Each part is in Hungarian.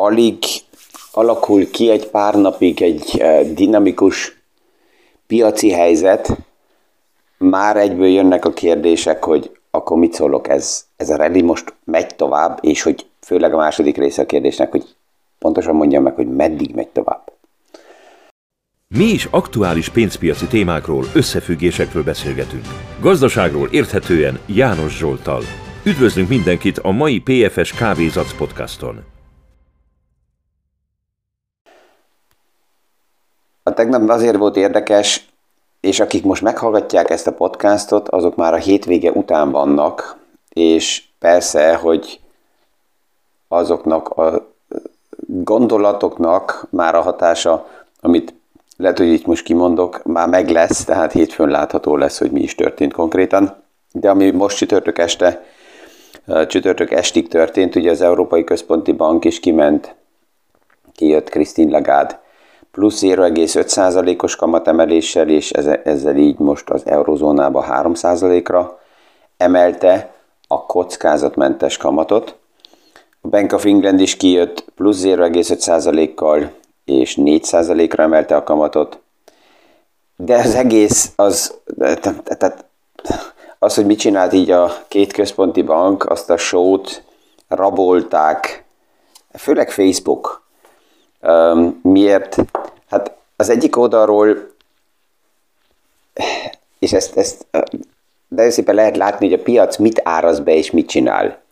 alig alakul ki egy pár napig egy dinamikus piaci helyzet, már egyből jönnek a kérdések, hogy akkor mit szólok, ez, ez a rally most megy tovább, és hogy főleg a második része a kérdésnek, hogy pontosan mondjam meg, hogy meddig megy tovább. Mi is aktuális pénzpiaci témákról, összefüggésekről beszélgetünk. Gazdaságról érthetően János Zsoltal. Üdvözlünk mindenkit a mai PFS Kávézac podcaston. A tegnap azért volt érdekes, és akik most meghallgatják ezt a podcastot, azok már a hétvége után vannak, és persze, hogy azoknak a gondolatoknak már a hatása, amit lehet, hogy itt most kimondok, már meg lesz, tehát hétfőn látható lesz, hogy mi is történt konkrétan. De ami most csütörtök este, csütörtök estig történt, ugye az Európai Központi Bank is kiment, kijött Christine Lagarde plusz 0,5%-os kamatemeléssel, és ezzel így most az eurozónába 3%-ra emelte a kockázatmentes kamatot. A Bank of England is kijött plusz 0,5%-kal, és 4%-ra emelte a kamatot. De az egész, az, tehát az, hogy mit csinált így a két központi bank, azt a sót rabolták, főleg Facebook. Miért? Hát az egyik oldalról, és ezt, ezt de szépen lehet látni, hogy a piac mit áraz be és mit csinál.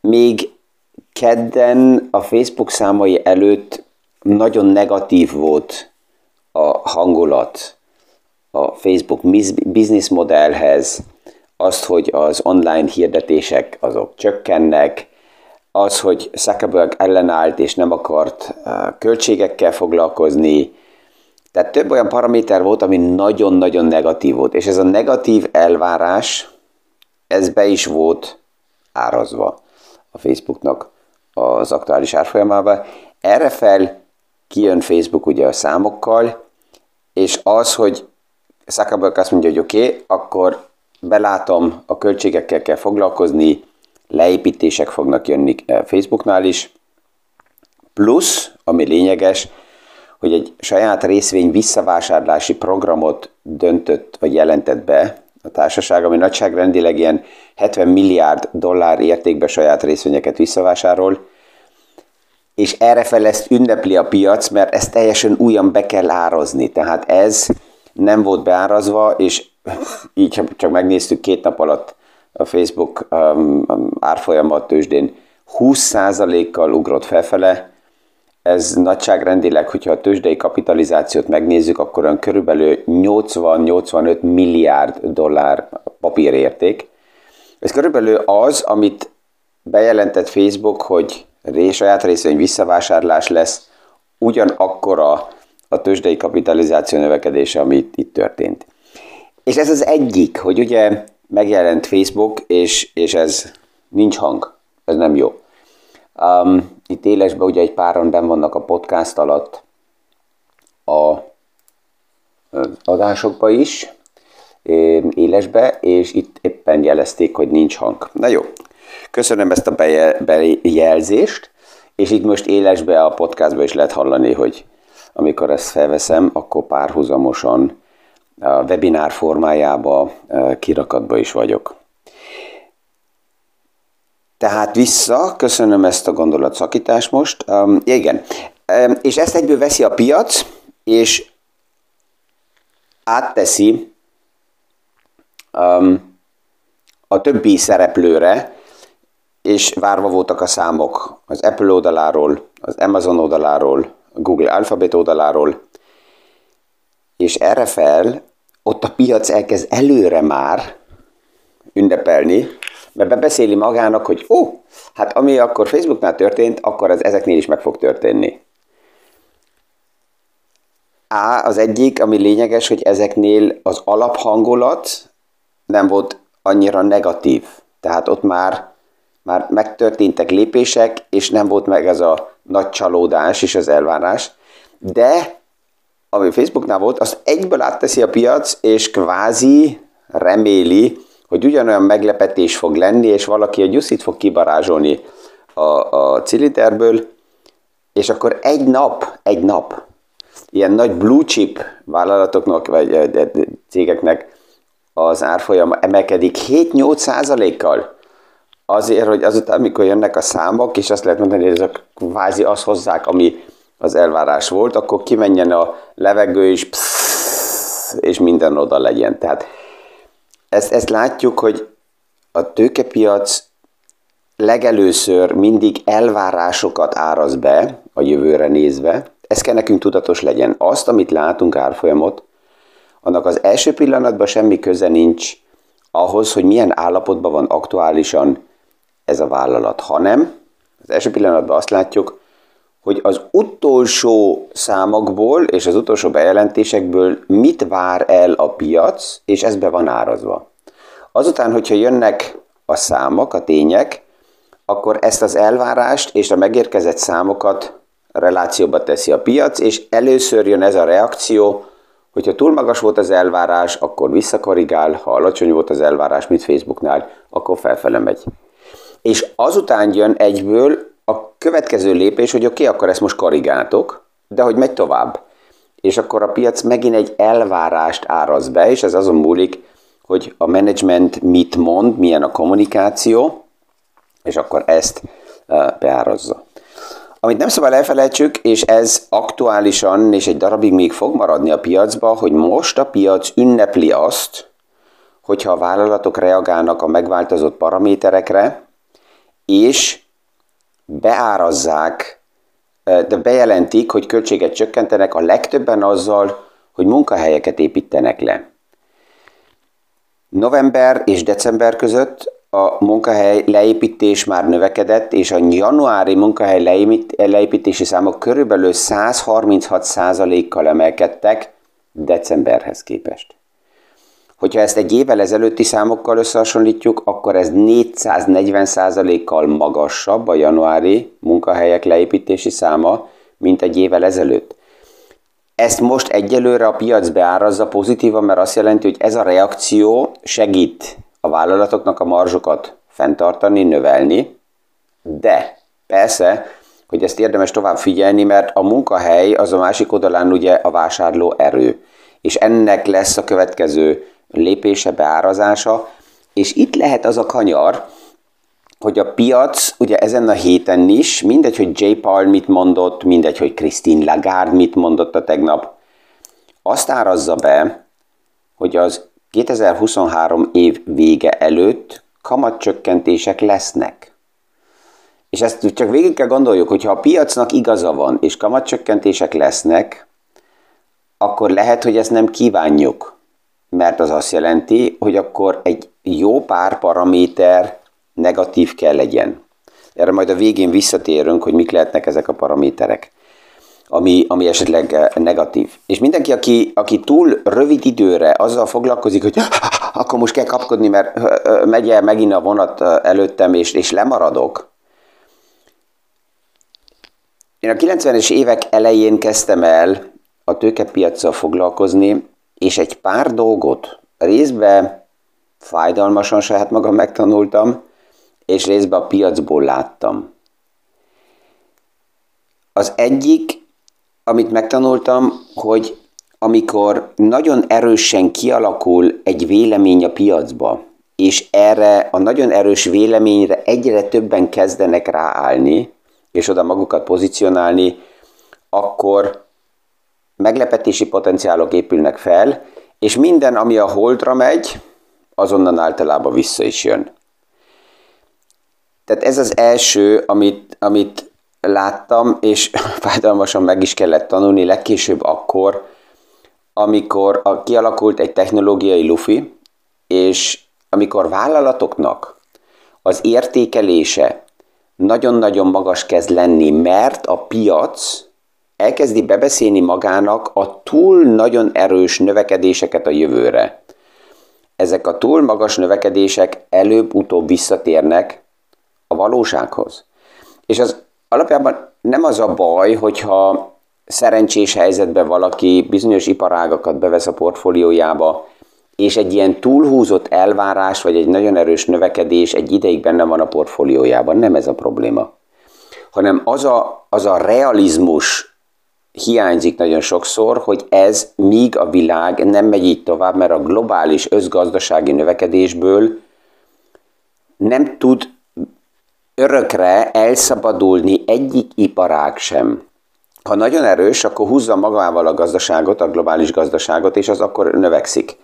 Még kedden a Facebook számai előtt nagyon negatív volt a hangulat a Facebook business modellhez, azt, hogy az online hirdetések azok csökkennek, az, hogy Zuckerberg ellenállt és nem akart költségekkel foglalkozni, tehát több olyan paraméter volt, ami nagyon-nagyon negatív volt, és ez a negatív elvárás, ez be is volt árazva a Facebooknak az aktuális árfolyamában. Erre fel kijön Facebook ugye a számokkal, és az, hogy Zuckerberg azt mondja, hogy oké, okay, akkor belátom, a költségekkel kell foglalkozni, leépítések fognak jönni eh, Facebooknál is, plusz, ami lényeges, hogy egy saját részvény visszavásárlási programot döntött, vagy jelentett be a társaság, ami nagyságrendileg ilyen 70 milliárd dollár értékben saját részvényeket visszavásárol, és erre fel ezt ünnepli a piac, mert ezt teljesen újan be kell árazni. Tehát ez nem volt beárazva, és így csak megnéztük két nap alatt a Facebook um, um árfolyamat tőzsdén 20%-kal ugrott felfele, ez nagyságrendileg, hogyha a tőzsdei kapitalizációt megnézzük, akkor olyan körülbelül 80-85 milliárd dollár papírérték. Ez körülbelül az, amit bejelentett Facebook, hogy saját részvény visszavásárlás lesz, ugyanakkor a, tőzsdei kapitalizáció növekedése, ami itt történt. És ez az egyik, hogy ugye megjelent Facebook, és, és ez nincs hang, ez nem jó. Um, itt élesben ugye egy páran ben vannak a podcast alatt a adásokba is, élesbe, és itt éppen jelezték, hogy nincs hang. Na jó, köszönöm ezt a bejelzést, és itt most élesbe a podcastba is lehet hallani, hogy amikor ezt felveszem, akkor párhuzamosan a webinár formájába, kirakatba is vagyok. Tehát vissza, köszönöm ezt a gondolatszakítást most. Um, igen, um, és ezt egyből veszi a piac, és átteszi um, a többi szereplőre, és várva voltak a számok az Apple oldaláról, az Amazon oldaláról, Google Alphabet oldaláról, és erre fel ott a piac elkezd előre már ünnepelni, mert bebeszéli magának, hogy ó, hát ami akkor Facebooknál történt, akkor ez ezeknél is meg fog történni. A, az egyik, ami lényeges, hogy ezeknél az alaphangulat nem volt annyira negatív. Tehát ott már, már megtörténtek lépések, és nem volt meg ez a nagy csalódás és az elvárás. De ami Facebooknál volt, azt egyből átteszi a piac, és kvázi reméli, hogy ugyanolyan meglepetés fog lenni, és valaki a gyuszit fog kibarázsolni a, a ciliterből, és akkor egy nap, egy nap, ilyen nagy blue chip vállalatoknak, vagy cégeknek az árfolyama emelkedik 7-8 százalékkal, azért, hogy azután, amikor jönnek a számok, és azt lehet mondani, hogy ezek kvázi azt hozzák, ami az elvárás volt, akkor kimenjen a levegő, és psz, és minden oda legyen. Tehát ezt, ezt látjuk, hogy a tőkepiac legelőször mindig elvárásokat áraz be a jövőre nézve. Ez kell nekünk tudatos legyen. Azt, amit látunk árfolyamot, annak az első pillanatban semmi köze nincs ahhoz, hogy milyen állapotban van aktuálisan ez a vállalat, hanem az első pillanatban azt látjuk, hogy az utolsó számokból és az utolsó bejelentésekből mit vár el a piac, és ez be van árazva. Azután, hogyha jönnek a számok, a tények, akkor ezt az elvárást és a megérkezett számokat relációba teszi a piac, és először jön ez a reakció, hogyha túl magas volt az elvárás, akkor visszakorrigál, ha alacsony volt az elvárás, mint Facebooknál, akkor felfele megy. És azután jön egyből a következő lépés, hogy oké, okay, akkor ezt most korrigáltok, de hogy megy tovább. És akkor a piac megint egy elvárást áraz be, és ez azon múlik, hogy a menedzsment mit mond, milyen a kommunikáció, és akkor ezt beárazza. Amit nem szabad elfelejtsük, és ez aktuálisan és egy darabig még fog maradni a piacba, hogy most a piac ünnepli azt, hogyha a vállalatok reagálnak a megváltozott paraméterekre, és beárazzák, de bejelentik, hogy költséget csökkentenek a legtöbben azzal, hogy munkahelyeket építenek le. November és december között a munkahely leépítés már növekedett, és a januári munkahely leépítési számok körülbelül 136%-kal emelkedtek decemberhez képest. Hogyha ezt egy évvel ezelőtti számokkal összehasonlítjuk, akkor ez 440%-kal magasabb a januári munkahelyek leépítési száma, mint egy évvel ezelőtt. Ezt most egyelőre a piac beárazza pozitívan, mert azt jelenti, hogy ez a reakció segít a vállalatoknak a marzsokat fenntartani, növelni, de persze, hogy ezt érdemes tovább figyelni, mert a munkahely az a másik oldalán ugye a vásárló erő. És ennek lesz a következő lépése, beárazása, és itt lehet az a kanyar, hogy a piac ugye ezen a héten is, mindegy, hogy J. Paul mit mondott, mindegy, hogy Christine Lagarde mit mondott a tegnap, azt árazza be, hogy az 2023 év vége előtt kamatcsökkentések lesznek. És ezt csak végig kell gondoljuk, hogy ha a piacnak igaza van, és kamatcsökkentések lesznek, akkor lehet, hogy ezt nem kívánjuk mert az azt jelenti, hogy akkor egy jó pár paraméter negatív kell legyen. Erre majd a végén visszatérünk, hogy mik lehetnek ezek a paraméterek, ami, ami esetleg eh, negatív. És mindenki, aki, aki túl rövid időre azzal foglalkozik, hogy akkor most kell kapkodni, mert eh, eh, megy el megint a vonat előttem, és, és lemaradok. Én a 90-es évek elején kezdtem el a tőkepiacsal foglalkozni, és egy pár dolgot részben fájdalmasan saját magam megtanultam, és részben a piacból láttam. Az egyik, amit megtanultam, hogy amikor nagyon erősen kialakul egy vélemény a piacba, és erre a nagyon erős véleményre egyre többen kezdenek ráállni, és oda magukat pozícionálni, akkor meglepetési potenciálok épülnek fel, és minden, ami a holdra megy, azonnan általában vissza is jön. Tehát ez az első, amit, amit láttam, és fájdalmasan meg is kellett tanulni, legkésőbb akkor, amikor a, kialakult egy technológiai lufi, és amikor vállalatoknak az értékelése nagyon-nagyon magas kezd lenni, mert a piac elkezdi bebeszélni magának a túl nagyon erős növekedéseket a jövőre. Ezek a túl magas növekedések előbb-utóbb visszatérnek a valósághoz. És az alapjában nem az a baj, hogyha szerencsés helyzetben valaki bizonyos iparágakat bevesz a portfóliójába, és egy ilyen túlhúzott elvárás, vagy egy nagyon erős növekedés egy ideig benne van a portfóliójában. Nem ez a probléma. hanem az a, az a realizmus hiányzik nagyon sokszor, hogy ez míg a világ nem megy így tovább, mert a globális özgazdasági növekedésből nem tud örökre elszabadulni egyik iparág sem. Ha nagyon erős, akkor húzza magával a gazdaságot, a globális gazdaságot, és az akkor növekszik.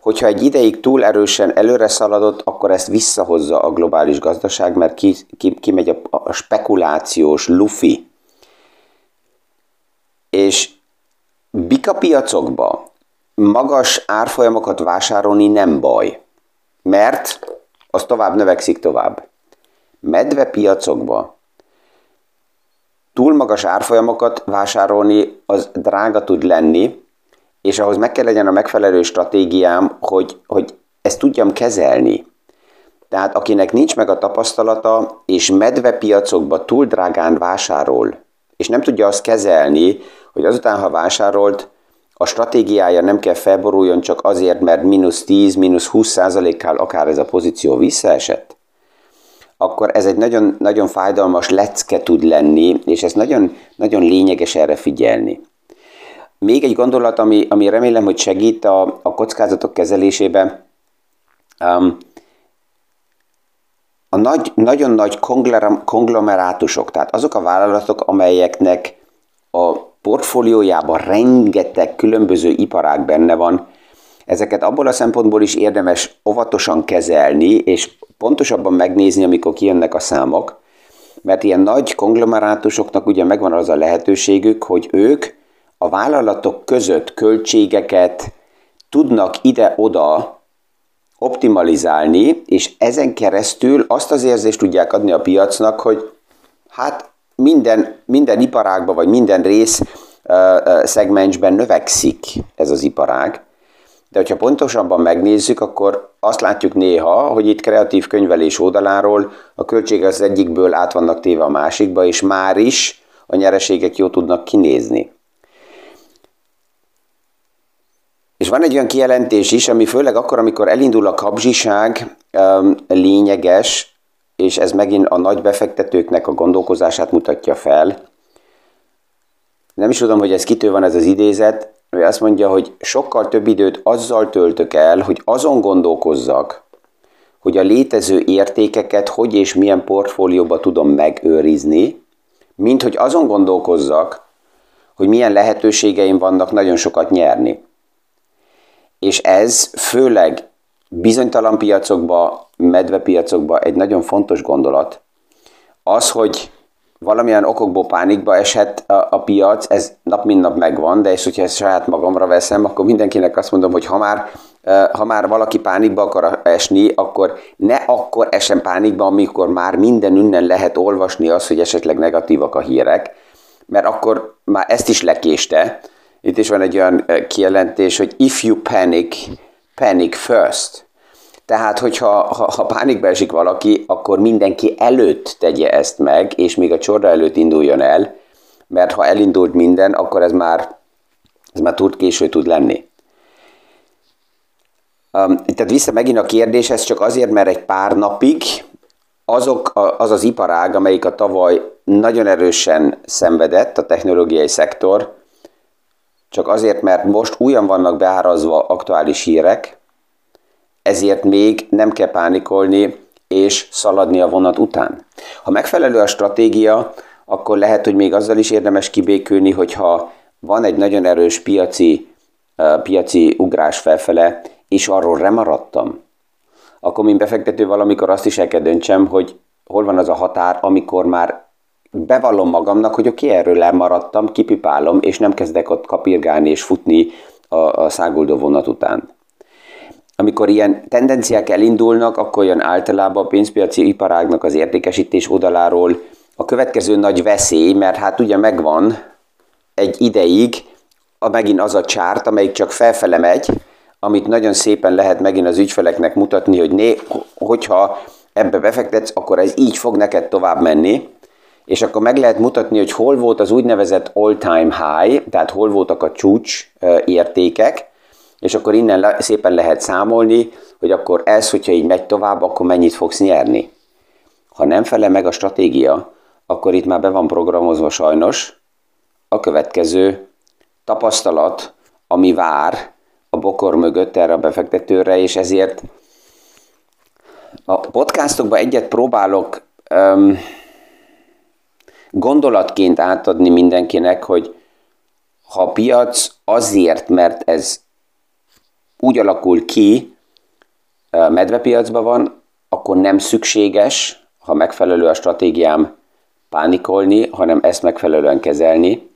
Hogyha egy ideig túl erősen előre szaladott, akkor ezt visszahozza a globális gazdaság, mert ki, ki, kimegy a, a spekulációs lufi. És bika piacokba magas árfolyamokat vásárolni nem baj, mert az tovább növekszik tovább. Medve piacokba túl magas árfolyamokat vásárolni az drága tud lenni, és ahhoz meg kell legyen a megfelelő stratégiám, hogy, hogy ezt tudjam kezelni. Tehát akinek nincs meg a tapasztalata, és medvepiacokba túl drágán vásárol, és nem tudja azt kezelni, hogy azután, ha vásárolt, a stratégiája nem kell felboruljon csak azért, mert mínusz 10, mínusz 20 százalékkal akár ez a pozíció visszaesett, akkor ez egy nagyon, nagyon fájdalmas lecke tud lenni, és ez nagyon, nagyon lényeges erre figyelni. Még egy gondolat, ami, ami remélem, hogy segít a, a kockázatok kezelésében. Um, a nagy, nagyon nagy konglomerátusok, tehát azok a vállalatok, amelyeknek a portfóliójában rengeteg különböző iparág benne van, ezeket abból a szempontból is érdemes óvatosan kezelni, és pontosabban megnézni, amikor kijönnek a számok, mert ilyen nagy konglomerátusoknak ugye megvan az a lehetőségük, hogy ők a vállalatok között költségeket tudnak ide-oda optimalizálni, és ezen keresztül azt az érzést tudják adni a piacnak, hogy hát minden, minden iparágban, vagy minden rész szegmensben növekszik ez az iparág, de hogyha pontosabban megnézzük, akkor azt látjuk néha, hogy itt kreatív könyvelés oldaláról a költségek az egyikből át vannak téve a másikba, és már is a nyereségek jó tudnak kinézni. És van egy olyan kijelentés is, ami főleg akkor, amikor elindul a kapzsiság, lényeges, és ez megint a nagy befektetőknek a gondolkozását mutatja fel. Nem is tudom, hogy ez kitől van ez az idézet, ő azt mondja, hogy sokkal több időt azzal töltök el, hogy azon gondolkozzak, hogy a létező értékeket hogy és milyen portfólióba tudom megőrizni, mint hogy azon gondolkozzak, hogy milyen lehetőségeim vannak nagyon sokat nyerni. És ez főleg bizonytalan piacokba, medvepiacokba egy nagyon fontos gondolat. Az, hogy valamilyen okokból pánikba esett a, a piac, ez nap mint nap megvan, de és hogyha ezt saját magamra veszem, akkor mindenkinek azt mondom, hogy ha már, ha már valaki pánikba akar esni, akkor ne akkor esen pánikba, amikor már minden ünnen lehet olvasni azt, hogy esetleg negatívak a hírek, mert akkor már ezt is lekéste. Itt is van egy olyan kijelentés, hogy if you panic, panic first. Tehát, hogyha ha, ha pánikba esik valaki, akkor mindenki előtt tegye ezt meg, és még a csorda előtt induljon el, mert ha elindult minden, akkor ez már, ez már túl késő tud lenni. Um, tehát vissza megint a kérdés, ez csak azért, mert egy pár napig azok, az az iparág, amelyik a tavaly nagyon erősen szenvedett, a technológiai szektor, csak azért, mert most újan vannak beárazva aktuális hírek, ezért még nem kell pánikolni és szaladni a vonat után. Ha megfelelő a stratégia, akkor lehet, hogy még azzal is érdemes kibékülni, hogyha van egy nagyon erős piaci, piaci ugrás felfele, és arról remaradtam, akkor mint befektető valamikor azt is el kell döntsem, hogy hol van az a határ, amikor már bevallom magamnak, hogy oké, okay, erről lemaradtam, kipipálom, és nem kezdek ott kapirgálni és futni a, a száguldó vonat után. Amikor ilyen tendenciák elindulnak, akkor jön általában a pénzpiaci iparágnak az értékesítés oldaláról. A következő nagy veszély, mert hát ugye megvan egy ideig a megint az a csárt, amelyik csak felfele megy, amit nagyon szépen lehet megint az ügyfeleknek mutatni, hogy né, hogyha ebbe befektetsz, akkor ez így fog neked tovább menni, és akkor meg lehet mutatni, hogy hol volt az úgynevezett all-time high, tehát hol voltak a csúcs értékek, és akkor innen le, szépen lehet számolni, hogy akkor ez, hogyha így megy tovább, akkor mennyit fogsz nyerni. Ha nem fele meg a stratégia, akkor itt már be van programozva sajnos a következő tapasztalat, ami vár a bokor mögött erre a befektetőre, és ezért a podcastokban egyet próbálok um, gondolatként átadni mindenkinek, hogy ha a piac azért, mert ez úgy alakul ki, medvepiacban van, akkor nem szükséges, ha megfelelő a stratégiám, pánikolni, hanem ezt megfelelően kezelni.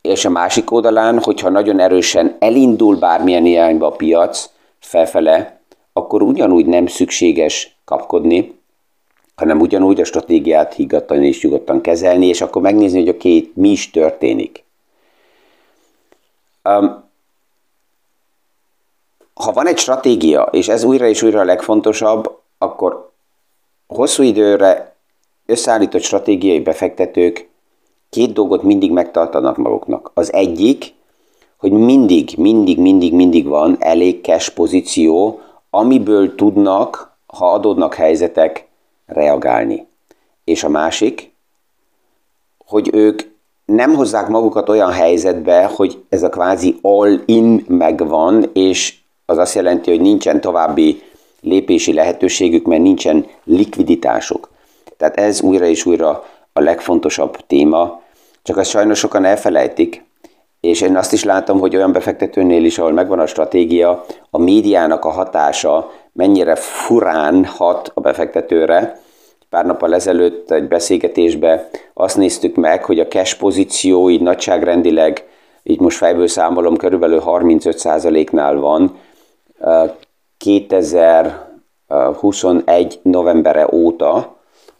És a másik oldalán, hogyha nagyon erősen elindul bármilyen irányba a piac felfele, akkor ugyanúgy nem szükséges kapkodni, hanem ugyanúgy a stratégiát higgadtan és nyugodtan kezelni, és akkor megnézni, hogy a két mi is történik. Um, ha van egy stratégia, és ez újra és újra a legfontosabb, akkor hosszú időre összeállított stratégiai befektetők két dolgot mindig megtartanak maguknak. Az egyik, hogy mindig, mindig, mindig, mindig van elég cash pozíció, amiből tudnak, ha adódnak helyzetek, reagálni. És a másik, hogy ők nem hozzák magukat olyan helyzetbe, hogy ez a kvázi all-in megvan, és az azt jelenti, hogy nincsen további lépési lehetőségük, mert nincsen likviditásuk. Tehát ez újra és újra a legfontosabb téma, csak azt sajnos sokan elfelejtik, és én azt is látom, hogy olyan befektetőnél is, ahol megvan a stratégia, a médiának a hatása mennyire furán hat a befektetőre. Pár nappal ezelőtt egy beszélgetésbe azt néztük meg, hogy a cash pozíció így nagyságrendileg, így most fejből számolom, körülbelül 35%-nál van, 2021 novembere óta,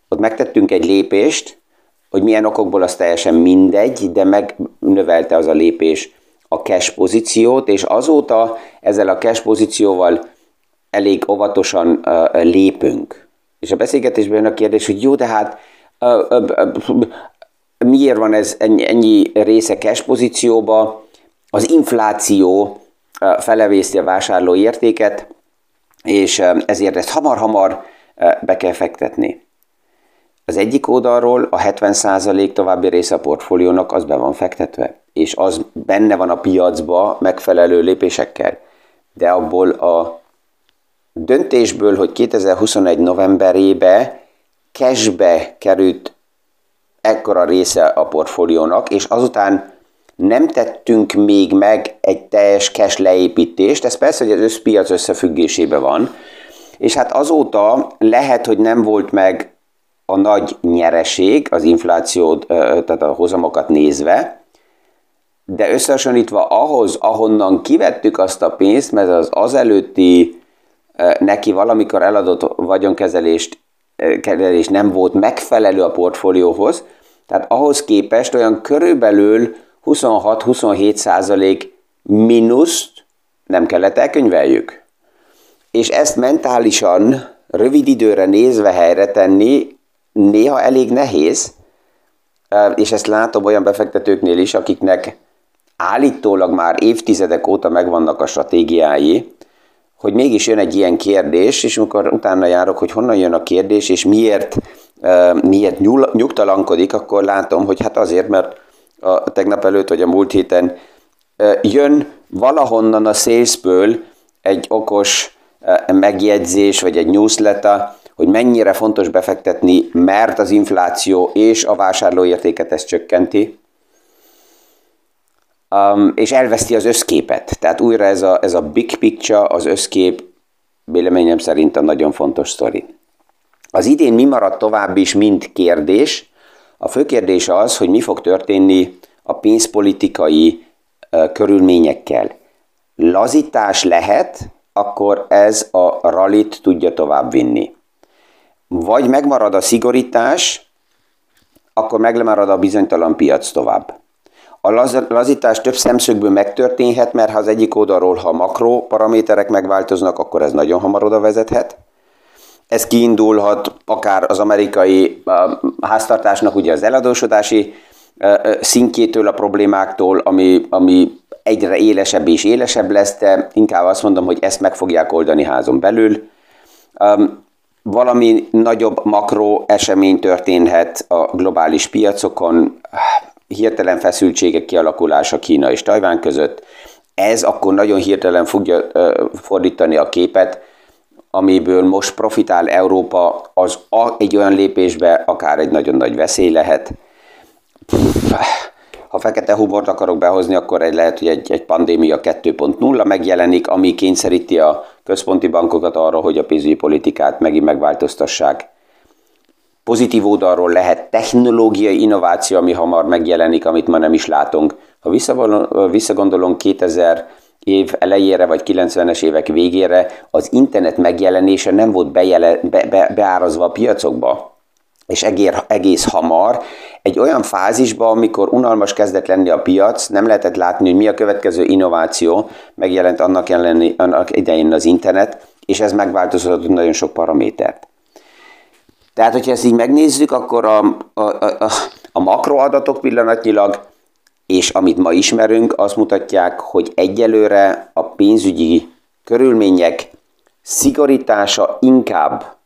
ott megtettünk egy lépést, hogy milyen okokból az teljesen mindegy, de megnövelte az a lépés a cash pozíciót, és azóta ezzel a cash pozícióval elég óvatosan lépünk. És a beszélgetésben jön a kérdés, hogy jó, de hát miért van ez ennyi, része cash pozícióba? Az infláció felevészi a vásárló értéket, és ezért ezt hamar-hamar be kell fektetni. Az egyik oldalról a 70% további része a portfóliónak az be van fektetve, és az benne van a piacba megfelelő lépésekkel. De abból a döntésből, hogy 2021 novemberébe cashbe került ekkora része a portfóliónak, és azután nem tettünk még meg egy teljes cash leépítést, ez persze, hogy az összpiac összefüggésében van, és hát azóta lehet, hogy nem volt meg a nagy nyereség, az inflációt, tehát a hozamokat nézve, de összehasonlítva ahhoz, ahonnan kivettük azt a pénzt, mert az az előtti neki valamikor eladott vagyonkezelést kezelés nem volt megfelelő a portfólióhoz, tehát ahhoz képest olyan körülbelül 26-27 százalék mínuszt nem kellett elkönyveljük. És ezt mentálisan, rövid időre nézve helyre tenni, néha elég nehéz, és ezt látom olyan befektetőknél is, akiknek állítólag már évtizedek óta megvannak a stratégiái, hogy mégis jön egy ilyen kérdés, és amikor utána járok, hogy honnan jön a kérdés, és miért, miért nyugtalankodik, akkor látom, hogy hát azért, mert a tegnap előtt, vagy a múlt héten, jön valahonnan a salesből egy okos megjegyzés, vagy egy newsletter, hogy mennyire fontos befektetni, mert az infláció és a vásárlóértéket ezt csökkenti, um, és elveszti az összképet. Tehát újra ez a, ez a big picture, az összkép véleményem szerint a nagyon fontos sztori. Az idén mi maradt tovább is, mint kérdés, a fő kérdés az, hogy mi fog történni a pénzpolitikai körülményekkel. Lazítás lehet, akkor ez a rallit tudja tovább vinni. Vagy megmarad a szigorítás, akkor meglemarad a bizonytalan piac tovább. A lazítás több szemszögből megtörténhet, mert ha az egyik oldalról, ha makro paraméterek megváltoznak, akkor ez nagyon hamar oda vezethet ez kiindulhat akár az amerikai háztartásnak ugye az eladósodási szintjétől, a problémáktól, ami, ami egyre élesebb és élesebb lesz, de inkább azt mondom, hogy ezt meg fogják oldani házon belül. valami nagyobb makro esemény történhet a globális piacokon, hirtelen feszültségek kialakulása Kína és Tajván között, ez akkor nagyon hirtelen fogja fordítani a képet, amiből most profitál Európa, az egy olyan lépésbe akár egy nagyon nagy veszély lehet. Ha fekete humort akarok behozni, akkor egy lehet, hogy egy, egy pandémia 2.0 megjelenik, ami kényszeríti a központi bankokat arra, hogy a pénzügyi politikát megint megváltoztassák. Pozitív oldalról lehet technológiai innováció, ami hamar megjelenik, amit ma nem is látunk. Ha visszagondolunk 2000 év elejére vagy 90-es évek végére, az internet megjelenése nem volt bejele, be, be, beárazva a piacokba, és egér, egész hamar, egy olyan fázisba, amikor unalmas kezdett lenni a piac, nem lehetett látni, hogy mi a következő innováció, megjelent annak, jelenni, annak idején az internet, és ez megváltoztatott nagyon sok paramétert. Tehát, hogyha ezt így megnézzük, akkor a, a, a, a makroadatok pillanatnyilag, és amit ma ismerünk, azt mutatják, hogy egyelőre a pénzügyi körülmények szigorítása inkább,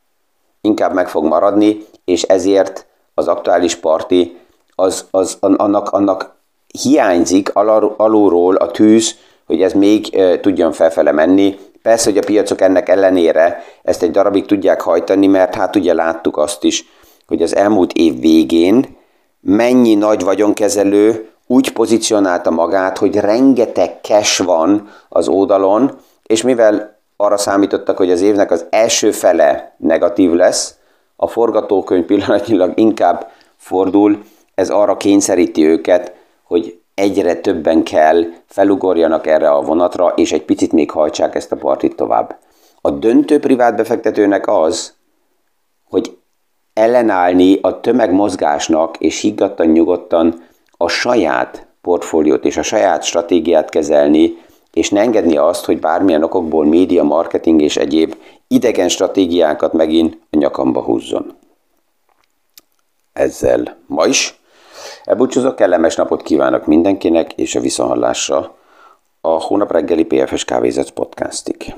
inkább meg fog maradni, és ezért az aktuális parti az, az annak, annak hiányzik alulról a tűz, hogy ez még e, tudjon felfele menni. Persze, hogy a piacok ennek ellenére ezt egy darabig tudják hajtani, mert hát ugye láttuk azt is, hogy az elmúlt év végén mennyi nagy vagyonkezelő úgy pozícionálta magát, hogy rengeteg cash van az oldalon, és mivel arra számítottak, hogy az évnek az első fele negatív lesz, a forgatókönyv pillanatnyilag inkább fordul, ez arra kényszeríti őket, hogy egyre többen kell, felugorjanak erre a vonatra, és egy picit még hajtsák ezt a partit tovább. A döntő privát befektetőnek az, hogy ellenállni a tömegmozgásnak, és higgadtan, nyugodtan a saját portfóliót és a saját stratégiát kezelni, és ne engedni azt, hogy bármilyen okokból média, marketing és egyéb idegen stratégiákat megint a nyakamba húzzon. Ezzel ma is Elbúcsúzok, kellemes napot kívánok mindenkinek, és a viszonhallásra a hónap reggeli PFS Kávézat podcastig.